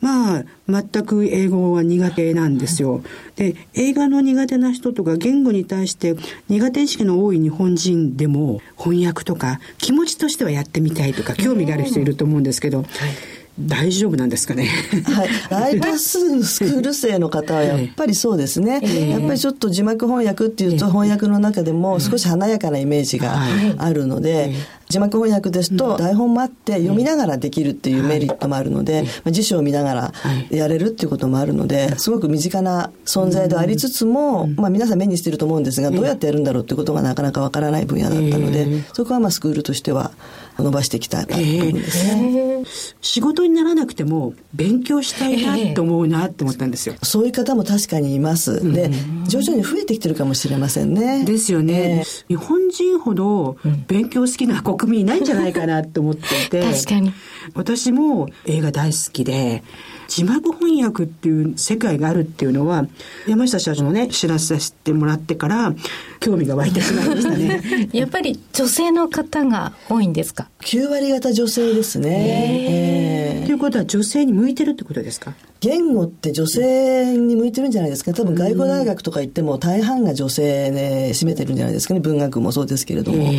B: まあ、全く英語は苦手なんですよ。で、映画の苦手な人とか言語に対して苦手意識の多い日本人でも翻訳とか気持ちとしてはやってみたいとか興味がある人いると思うんですけど、はい大丈夫なんですかね。
E: はい。大多数スクール生の方はやっぱりそうですね。やっぱりちょっと字幕翻訳っていうと翻訳の中でも少し華やかなイメージがあるので、字幕翻訳ですと台本もあって読みながらできるっていうメリットもあるので、まあ、辞書を見ながらやれるっていうこともあるので、すごく身近な存在でありつつも、まあ皆さん目にしてると思うんですが、どうやってやるんだろうっていうことがなかなかわからない分野だったので、そこはまあスクールとしては伸ばしていきたいなと思うんですね。
B: 仕事にならなくても勉強したいなと思うなって思ったんですよ。
E: そういう方も確かにいます。で、徐々に増えてきてるかもしれませんね。
B: ですよね。日本人ほど勉強好きな国民いないんじゃないかなと思っていて。[laughs]
C: 確かに。
B: 私も映画大好きで、字幕翻訳っていう世界があるっていうのは、山下社長のね、知らせてもらってから、興味が湧いてしまいましたね。[laughs]
C: やっぱり女性の方が多いんですか
E: ?9 割方女性ですね。
B: ということは女性に向いてるってことですか？
E: 言語って女性に向いてるんじゃないですか。多分外語大学とか行っても大半が女性ね、占めてるんじゃないですかね。文学もそうですけれども。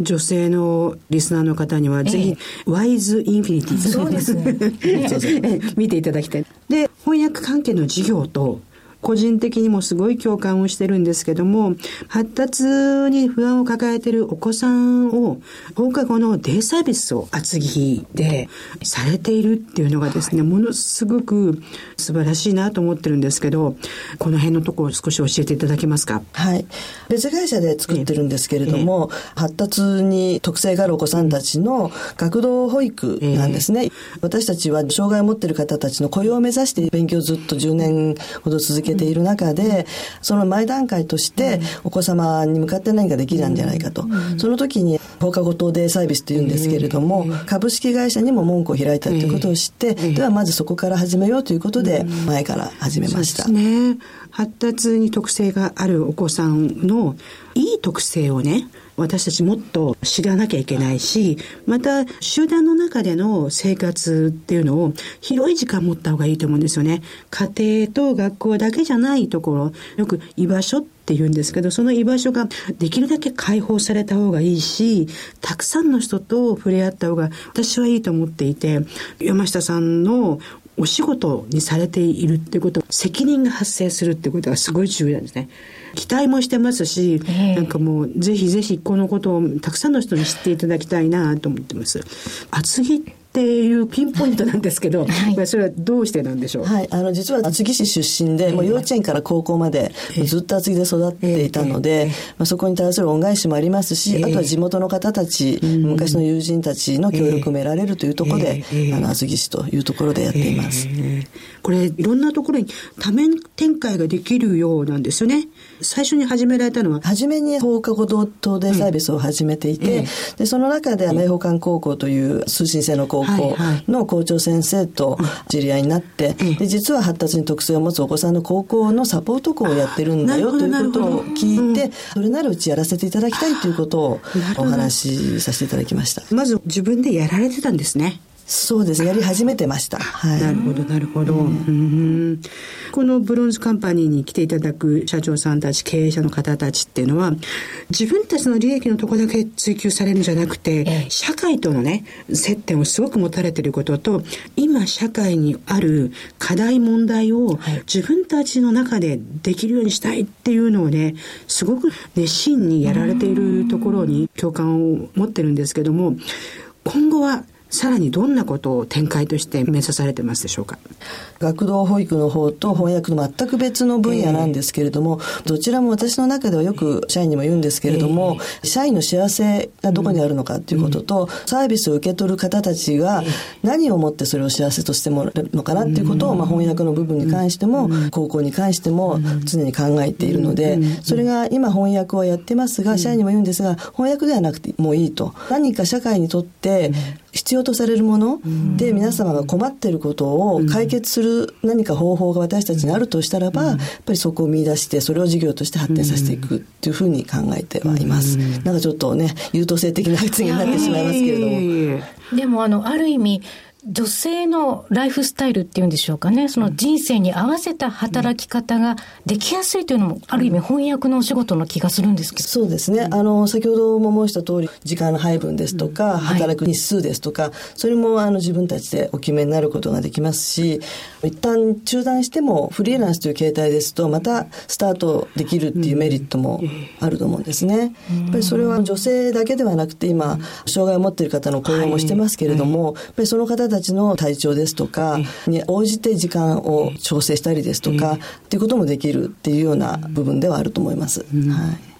B: 女性のリスナーの方にはぜひ、ワイズインフィニティ
C: そうですね。[laughs]
B: 見ていただきたい。で、翻訳関係の授業と個人的にもすごい共感をしてるんですけども、発達に不安を抱えてるお子さんを放課後のデイサービスを厚木でされているっていうのがですね、ものすごく素晴らしいなと思ってるんですけど、この辺のところ少し教えていただけますか？
E: はい。別会社で作ってるんですけれども、発達に特性があるお子さんたちの学童保育なんですね。私たちは障害を持っている方たちの雇用を目指して勉強をずっと10年ほど続けけている中で、その前段階として、お子様に向かって何かできるんじゃないかと。その時に、放課後等デイサービスというんですけれども、株式会社にも門戸を開いたということを知って、ではまずそこから始めようということで、前から始めました。
B: ね。発達に特性があるお子さんのいい特性をね、私たちもっと知らなきゃいけないし、また集団の中での生活っていうのを広い時間持った方がいいと思うんですよね。家庭と学校だけじゃないところ、よく居場所って言うんですけど、その居場所ができるだけ解放された方がいいし、たくさんの人と触れ合った方が私はいいと思っていて、山下さんのお仕事にされているってこと、責任が発生するってことがすごい重要なんですね。期待もしてますし、えー、なんかもうぜひぜひこのことをたくさんの人に知っていただきたいなと思ってます。厚木っていうピンポイントなんですけど、[laughs] はい、それはどうしてなんでしょう？
E: はい、あの、実は厚木市出身で、もう幼稚園から高校まで、ずっと厚木で育っていたので、まあ、そこに対する恩返しもありますし、あとは地元の方たち、昔の友人たちの協力を得られるというところで、あの、厚木市というところでやっています。
B: これ、いろんなところに多面展開ができるようなんですよね。最初に始められたのは
E: 初めに放課後東電サービスを始めていて、で、その中で明宝館高校という通信制の高校校の校長先生と知り合いになって、で実は発達に特性を持つお子さんの高校のサポート校をやってるんだよということを聞いて、それならうちやらせていただきたいということをお話しさせていただきました。
B: まず自分でやられてたんですね。
E: そうです。やり始めてました。
B: はい。なるほど、なるほど。うんこのブロンズカンパニーに来ていただく社長さんたち、経営者の方たちっていうのは、自分たちの利益のとこだけ追求されるんじゃなくて、社会とのね、接点をすごく持たれていることと、今社会にある課題問題を自分たちの中でできるようにしたいっていうのをね、すごく熱心にやられているところに共感を持ってるんですけども、今後はさらにどんなことを展開として目指されてますでしょうか？
E: 学童保育の方と翻訳の全く別の分野なんですけれども、えー、どちらも私の中ではよく社員にも言うんですけれども、えー、社員の幸せがどこにあるのかということと、うん、サービスを受け取る方たちが何をもってそれを幸せとしてもらえるのかなっていうことを、まあ、翻訳の部分に関しても、高校に関しても常に考えているので、それが今翻訳をやってますが、社員にも言うんですが、翻訳ではなくてもういいと。何か社会にとって必要とされるもので皆様が困っていることを解決する何か方法が私たちにあるとしたらば、やっぱりそこを見出してそれを事業として発展させていくっていうふうに考えてはいます。なんかちょっとね優等生的な発言になってしまいますけれども。
C: でもあのある意味女性のライフスタイルっていうんでしょうかね、その人生に合わせた働き方ができやすいというのも、ある意味翻訳のお仕事の気がするんですけど。
E: そうですね。あの、先ほども申した通り、時間の配分ですとか、働く日数ですとか、それもあの自分たちでお決めになることができますし、一旦中断してもフリーランスという形態ですと、またスタートできるっていうメリットもあると思うんですね。やっぱりそれは女性だけではなくて、今、障害を持っている方の雇用もしてますけれども、やっぱりその方たちの体調ですとかに応じて時間を調整したりですとか、っていうこともできるっていうような部分ではあると思います。はい。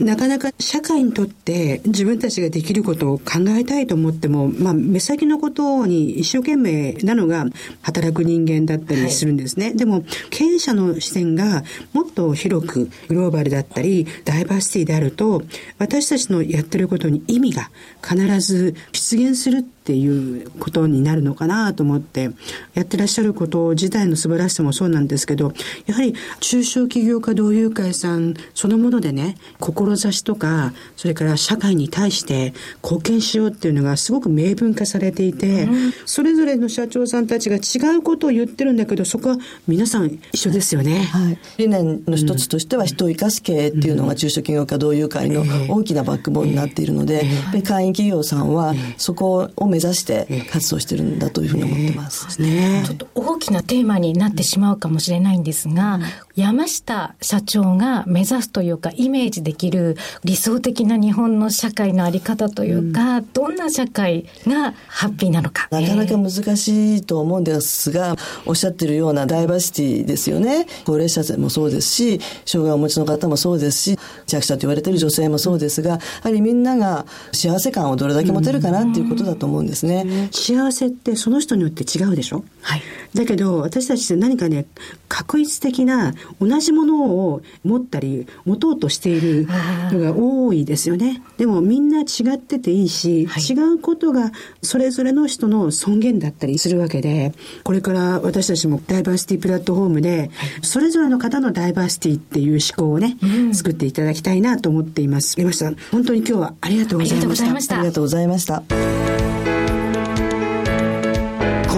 B: なかなか社会にとって自分たちができることを考えたいと思っても、まあ、目先のことに一生懸命なのが働く人間だったりするんですね。はい、でも、経営者の視点がもっと広くグローバルだったり、ダイバーシティであると、私たちのやってることに意味が必ず出現するっていうことになるのかなと思ってやってらっしゃること自体の素晴らしさもそうなんですけどやはり中小企業家同友会さんそのものでね志とかそれから社会に対して貢献しようっていうのがすごく明文化されていて、うん、それぞれの社長さんたちが違うことを言ってるんだけどそこは皆さん一緒ですよね。
E: はい、理念の一つとしては人を生かす経営っていうのが中小企業家同友会の大きなバックボーンになっているので、会員企業さんはそこを目指して活動してるんだというふうに思ってます。
C: ね、ちょっと大きなテーマになってしまうかもしれないんですが、うん、山下社長が目指すというかイメージできる理想的な日本の社会のあり方というか、うん、どんな社会がハッピーなのか。
E: なかなか難しいと思うんですが、おっしゃってるようなダイバーシティですよね。高齢者もそうですし、障害をお持ちの方もそうですし、弱者と言われてる女性もそうですが、やはりみんなが幸せ感をどれだけ持てるかなっていうことだと思うんですね。ね。
B: 幸せってその人によって違うでしょ？はい。だけど私たちって何かね、確一的な同じものを持ったり、持とうとしているのが多いですよね。でもみんな違ってていいし、はい、違うことがそれぞれの人の尊厳だったりするわけで、これから私たちもダイバーシティプラットフォームで、それぞれの方のダイバーシティっていう思考をね、うん、作っていただきたいなと思っています。山下さん、本当に今日はありがとうございました。
E: ありがとうございました。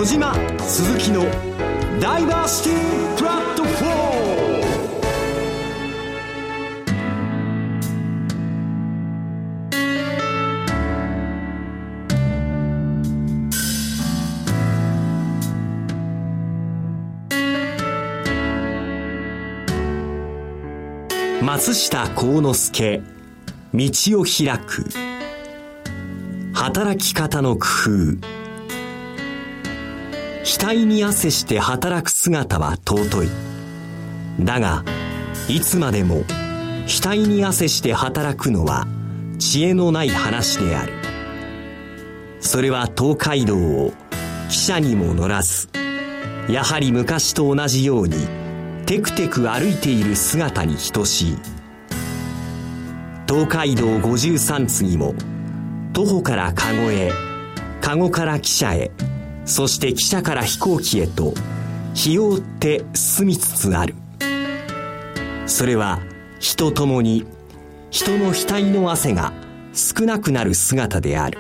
A: 小島鈴木のダイバーシティプラットフォーム松下幸之助道を開く。働き方の工夫。額に汗して働く姿は尊い。だがいつまでも額に汗して働くのは知恵のない話である。それは東海道を汽車にも乗らずやはり昔と同じようにテクテク歩いている姿に等しい。東海道53次も徒歩から籠へ籠から汽車へそして汽車から飛行機へと日を追って進みつつある。それは人ともに人の額の汗が少なくなる姿である。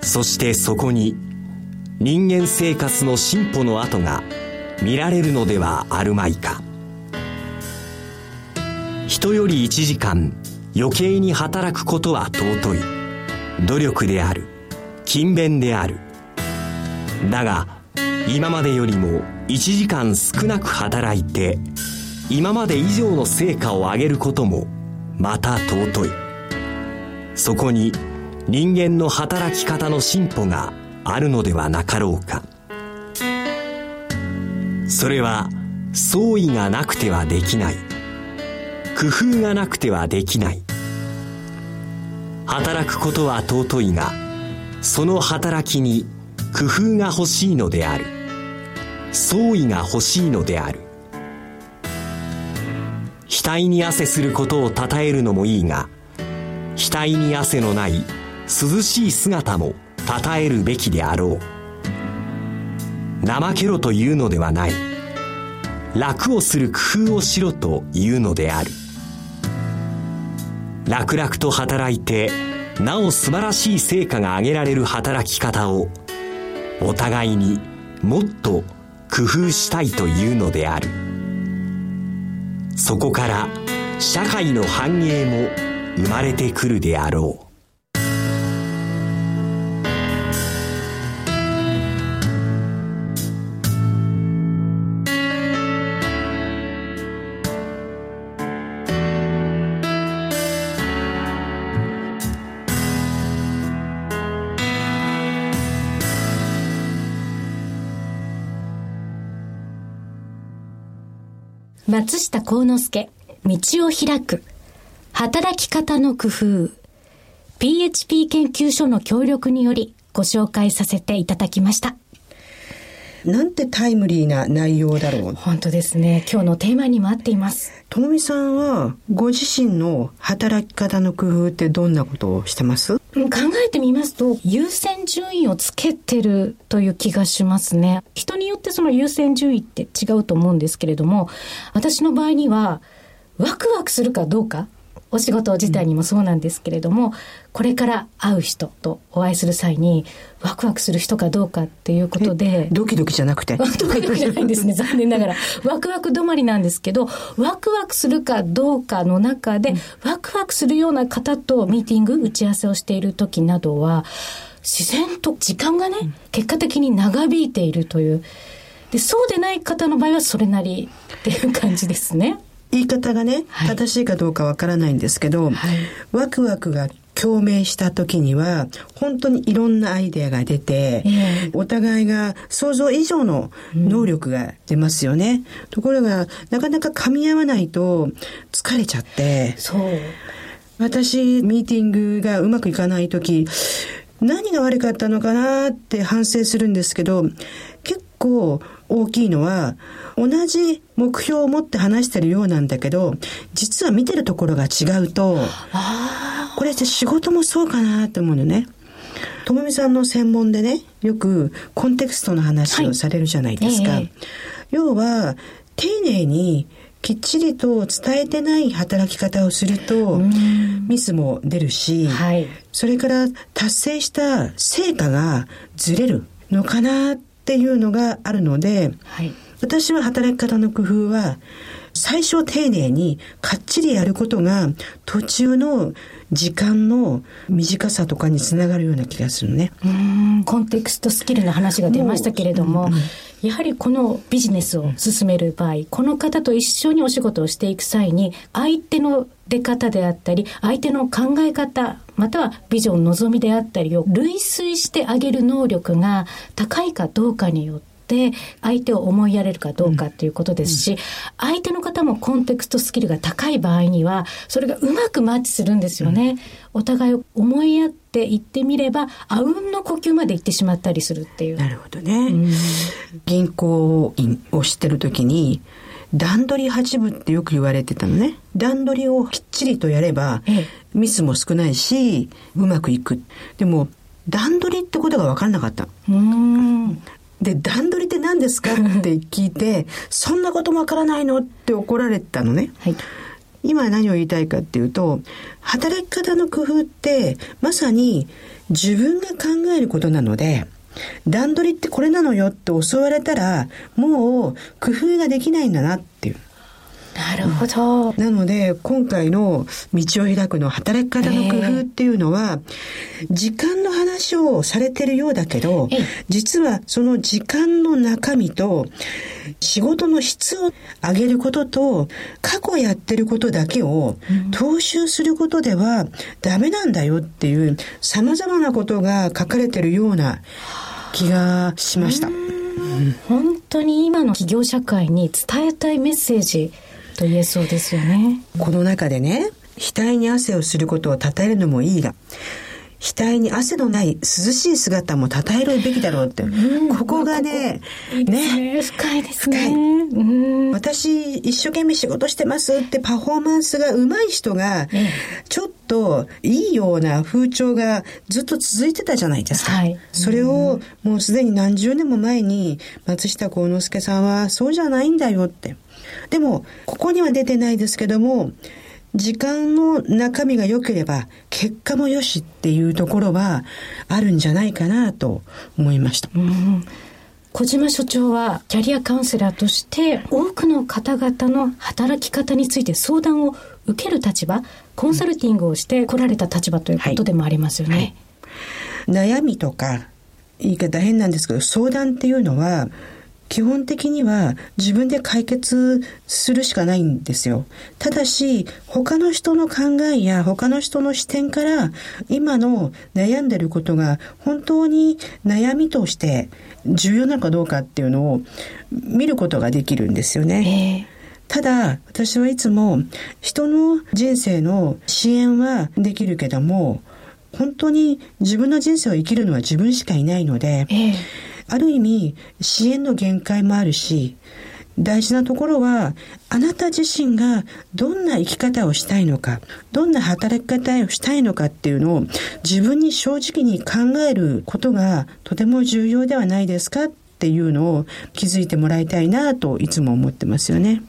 A: そしてそこに人間生活の進歩の跡が見られるのではあるまいか。人より1時間余計に働くことは尊い。努力である。勤勉である。だが今までよりも1時間少なく働いて今まで以上の成果を上げることもまた尊い。そこに人間の働き方の進歩があるのではなかろうか。それは創意がなくてはできない。工夫がなくてはできない。働くことは尊いがその働きに工夫が欲しいのである。創意が欲しいのである。額に汗することを称えるのもいいが額に汗のない涼しい姿も称えるべきであろう。怠けろというのではない。楽をする工夫をしろというのである。楽々と働いてなお素晴らしい成果が上げられる働き方をお互いにもっと工夫したいというのである。そこから社会の繁栄も生まれてくるであろう。
C: 松下幸之助、道を開く、働き方の工夫、PHP 研究所の協力によりご紹介させていただきました。
B: なんてタイムリーな内容だろう。
C: 本当ですね。今日のテーマにも合っています。
B: ともみさんは、ご自身の働き方の工夫ってどんなことをしてます？考
C: えてみますと、優先順位をつけてるという気がしますね。人によってその優先順位って違うと思うんですけれども、私の場合には、ワクワクするかどうかお仕事自体にもそうなんですけれども、これから会う人とお会いする際に、ワクワクする人かどうかっていうことで。
B: ドキドキじゃなくて？[laughs]
C: ドキドキじゃないんですね、[laughs] 残念ながら。ワクワク止まりなんですけど、ワクワクするかどうかの中で、ワクワクするような方とミーティング、打ち合わせをしている時などは、自然と時間がね、結果的に長引いているという。で、そうでない方の場合はそれなりっていう感じですね。
B: 言い方がね、はい、正しいかどうかわからないんですけど、はい、ワクワクが共鳴した時には、本当にいろんなアイデアが出て、えー、お互いが想像以上の能力が出ますよね。うん、ところが、なかなか噛み合わないと疲れちゃって、
C: そう。
B: 私、ミーティングがうまくいかない時、何が悪かったのかなって反省するんですけど、結構大きいのは、同じ目標を持って話してるようなんだけど、実は見てるところが違うと、これって仕事もそうかなと思うのね。ともみさんの専門でね、よくコンテクストの話をされるじゃないですか。はいえ要は、丁寧にきっちりと伝えてない働き方をすると、ミスも出るし、はい、それから達成した成果がずれるのかなっていうのがあるので、はい私は働き方の工夫は、最初丁寧にかっちりやることが途中の時間の短さとかにつながるような気がするね。
C: うんコンテクストスキルの話が出ましたけれども、やはりこのビジネスを進める場合、この方と一緒にお仕事をしていく際に、相手の出方であったり、相手の考え方、またはビジョン、望みであったりを類推してあげる能力が高いかどうかによって、相手を思いやれるかどうかっていうことですし、相手の方もコンテクストスキルが高い場合には、それがうまくマッチするんですよね。お互いを思いやって言ってみれば、あうんの呼吸まで行ってしまったりするっていう。
B: なるほどね。銀行員をしてるときに、段取り八分ってよく言われてたのね。段取りをきっちりとやれば、ミスも少ないし、うまくいく。でも、段取りってことが分からなかった。で、段取りって何ですかって聞いて、[laughs] そんなこともわからないのって怒られたのね。はい。今何を言いたいかっていうと、働き方の工夫って、まさに自分が考えることなので、段取りってこれなのよって教われたら、もう工夫ができないんだなっていう。
C: なるほど。
B: なので、今回の道を開くの働き方の工夫っていうのは、えー、時間の話をされてるようだけど、えー、実はその時間の中身と、仕事の質を上げることと、過去やってることだけを踏襲することではダメなんだよっていう、様々なことが書かれてるような気がしました。
C: 本当に今の企業社会に伝えたいメッセージと言えそうですよね。
B: この中でね、額に汗をすることを称えるのもいいが、額に汗のない涼しい姿も称えるべきだろうって。うん、ここがね、
C: ね、深いですね。深い。
B: 私、一生懸命仕事してますってパフォーマンスが上手い人が、ちょっといいような風潮がずっと続いてたじゃないですか。はい、それをもうすでに何十年も前に松下幸之助さんはそうじゃないんだよって。でも、ここには出てないですけども、時間の中身が良ければ結果も良しっていうところはあるんじゃないかなと思いました。うん
C: 小島所長はキャリアカウンセラーとして多くの方々の働き方について相談を受ける立場、コンサルティングをして来られた立場ということでもありますよね。
B: はいはい、悩みとか、言い方変なんですけど、相談っていうのは、基本的には自分で解決するしかないんですよ。ただし、他の人の考えや他の人の視点から今の悩んでることが本当に悩みとして重要なのかどうかっていうのを見ることができるんですよね。ただ、私はいつも人の人生の支援はできるけども、本当に自分の人生を生きるのは自分しかいないので、えある意味支援の限界もあるし、大事なところは、あなた自身がどんな生き方をしたいのか、どんな働き方をしたいのかっていうのを自分に正直に考えることがとても重要ではないですかっていうのを気づいてもらいたいなといつも思ってますよね。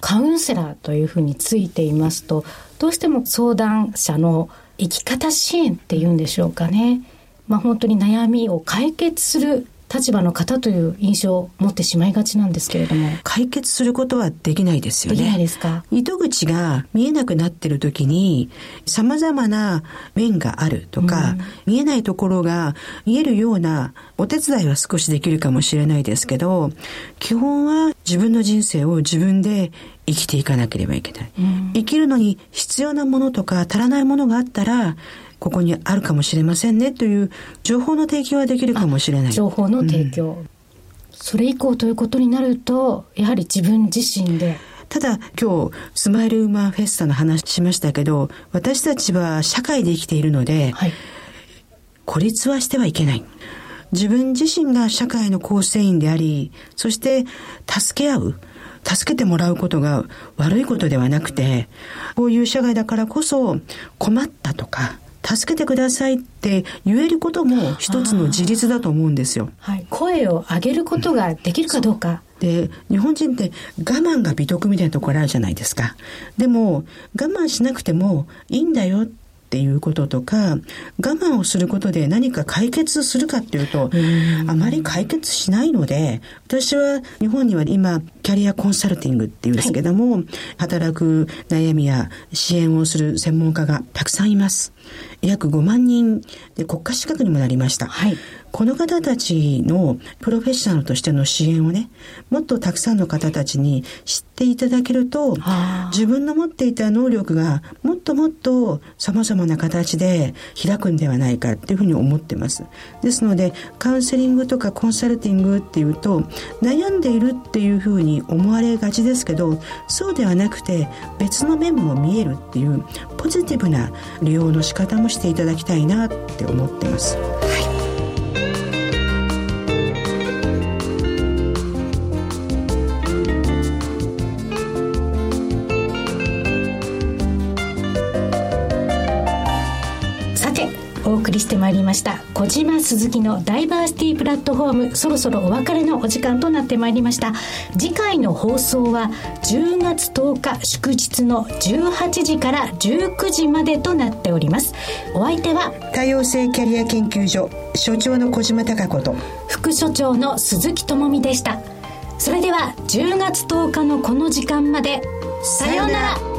C: カウンセラーというふうについていますと、どうしても相談者の生き方支援っていうんでしょうかね。まあ、本当に悩みを解決する立場の方という印象を持ってしまいがちなんですけれども。
B: 解決することはできないですよね。
C: できないですか？
B: 糸口が見えなくなってる時に、様々な面があるとか、うん、見えないところが見えるようなお手伝いは少しできるかもしれないですけど、基本は自分の人生を自分で生きていかなければいけない。うん、生きるのに必要なものとか足らないものがあったら、ここにあるかもしれませんねという情報の提供はできるかもしれない。
C: 情報の提供、うん、それ以降ということになると、やはり自分自身で。
B: ただ今日スマイルウーマンフェスタの話しましたけど、私たちは社会で生きているので、はい、孤立はしてはいけない。自分自身が社会の構成員であり、そして助け合う。助けてもらうことが悪いことではなくて、こういう社会だからこそ困ったとか、助けてくださいって言えることも一つの自立だと思うんですよ。
C: はい、声を上げることができるかどうか。
B: で、日本人って我慢が美徳みたいなところあるじゃないですか。でも、我慢しなくてもいいんだよっていうこととか、我慢をすることで何か解決するかっていうと、あまり解決しないので、私は日本には今、キャリアコンサルティングっていうんですけども、はい、働く悩みや支援をする専門家がたくさんいます。約5万人で国家資格にもなりました。はい、この方たちのプロフェッショナルとしての支援をね、もっとたくさんの方たちに知っていただけると、自分の持っていた能力がもっともっと様々な形で開くんではないかっていうふうに思ってます。ですので、カウンセリングとかコンサルティングっていうと、悩んでいるっていうふうに思われがちですけど、そうではなくて別の面も見えるっていうポジティブな利用の仕方もしていただきたいなって思ってます。はい Bye.
C: お送りしてまいりました。小島鈴木のダイバーシティプラットフォーム。そろそろお別れのお時間となってまいりました。次回の放送は10月10日祝日の18時から19時までとなっております。お相手は
B: 多様性キャリア研究所所長の小島貴子と
C: 副所長の鈴木智美でした。それでは10月10日のこの時間まで。さようなら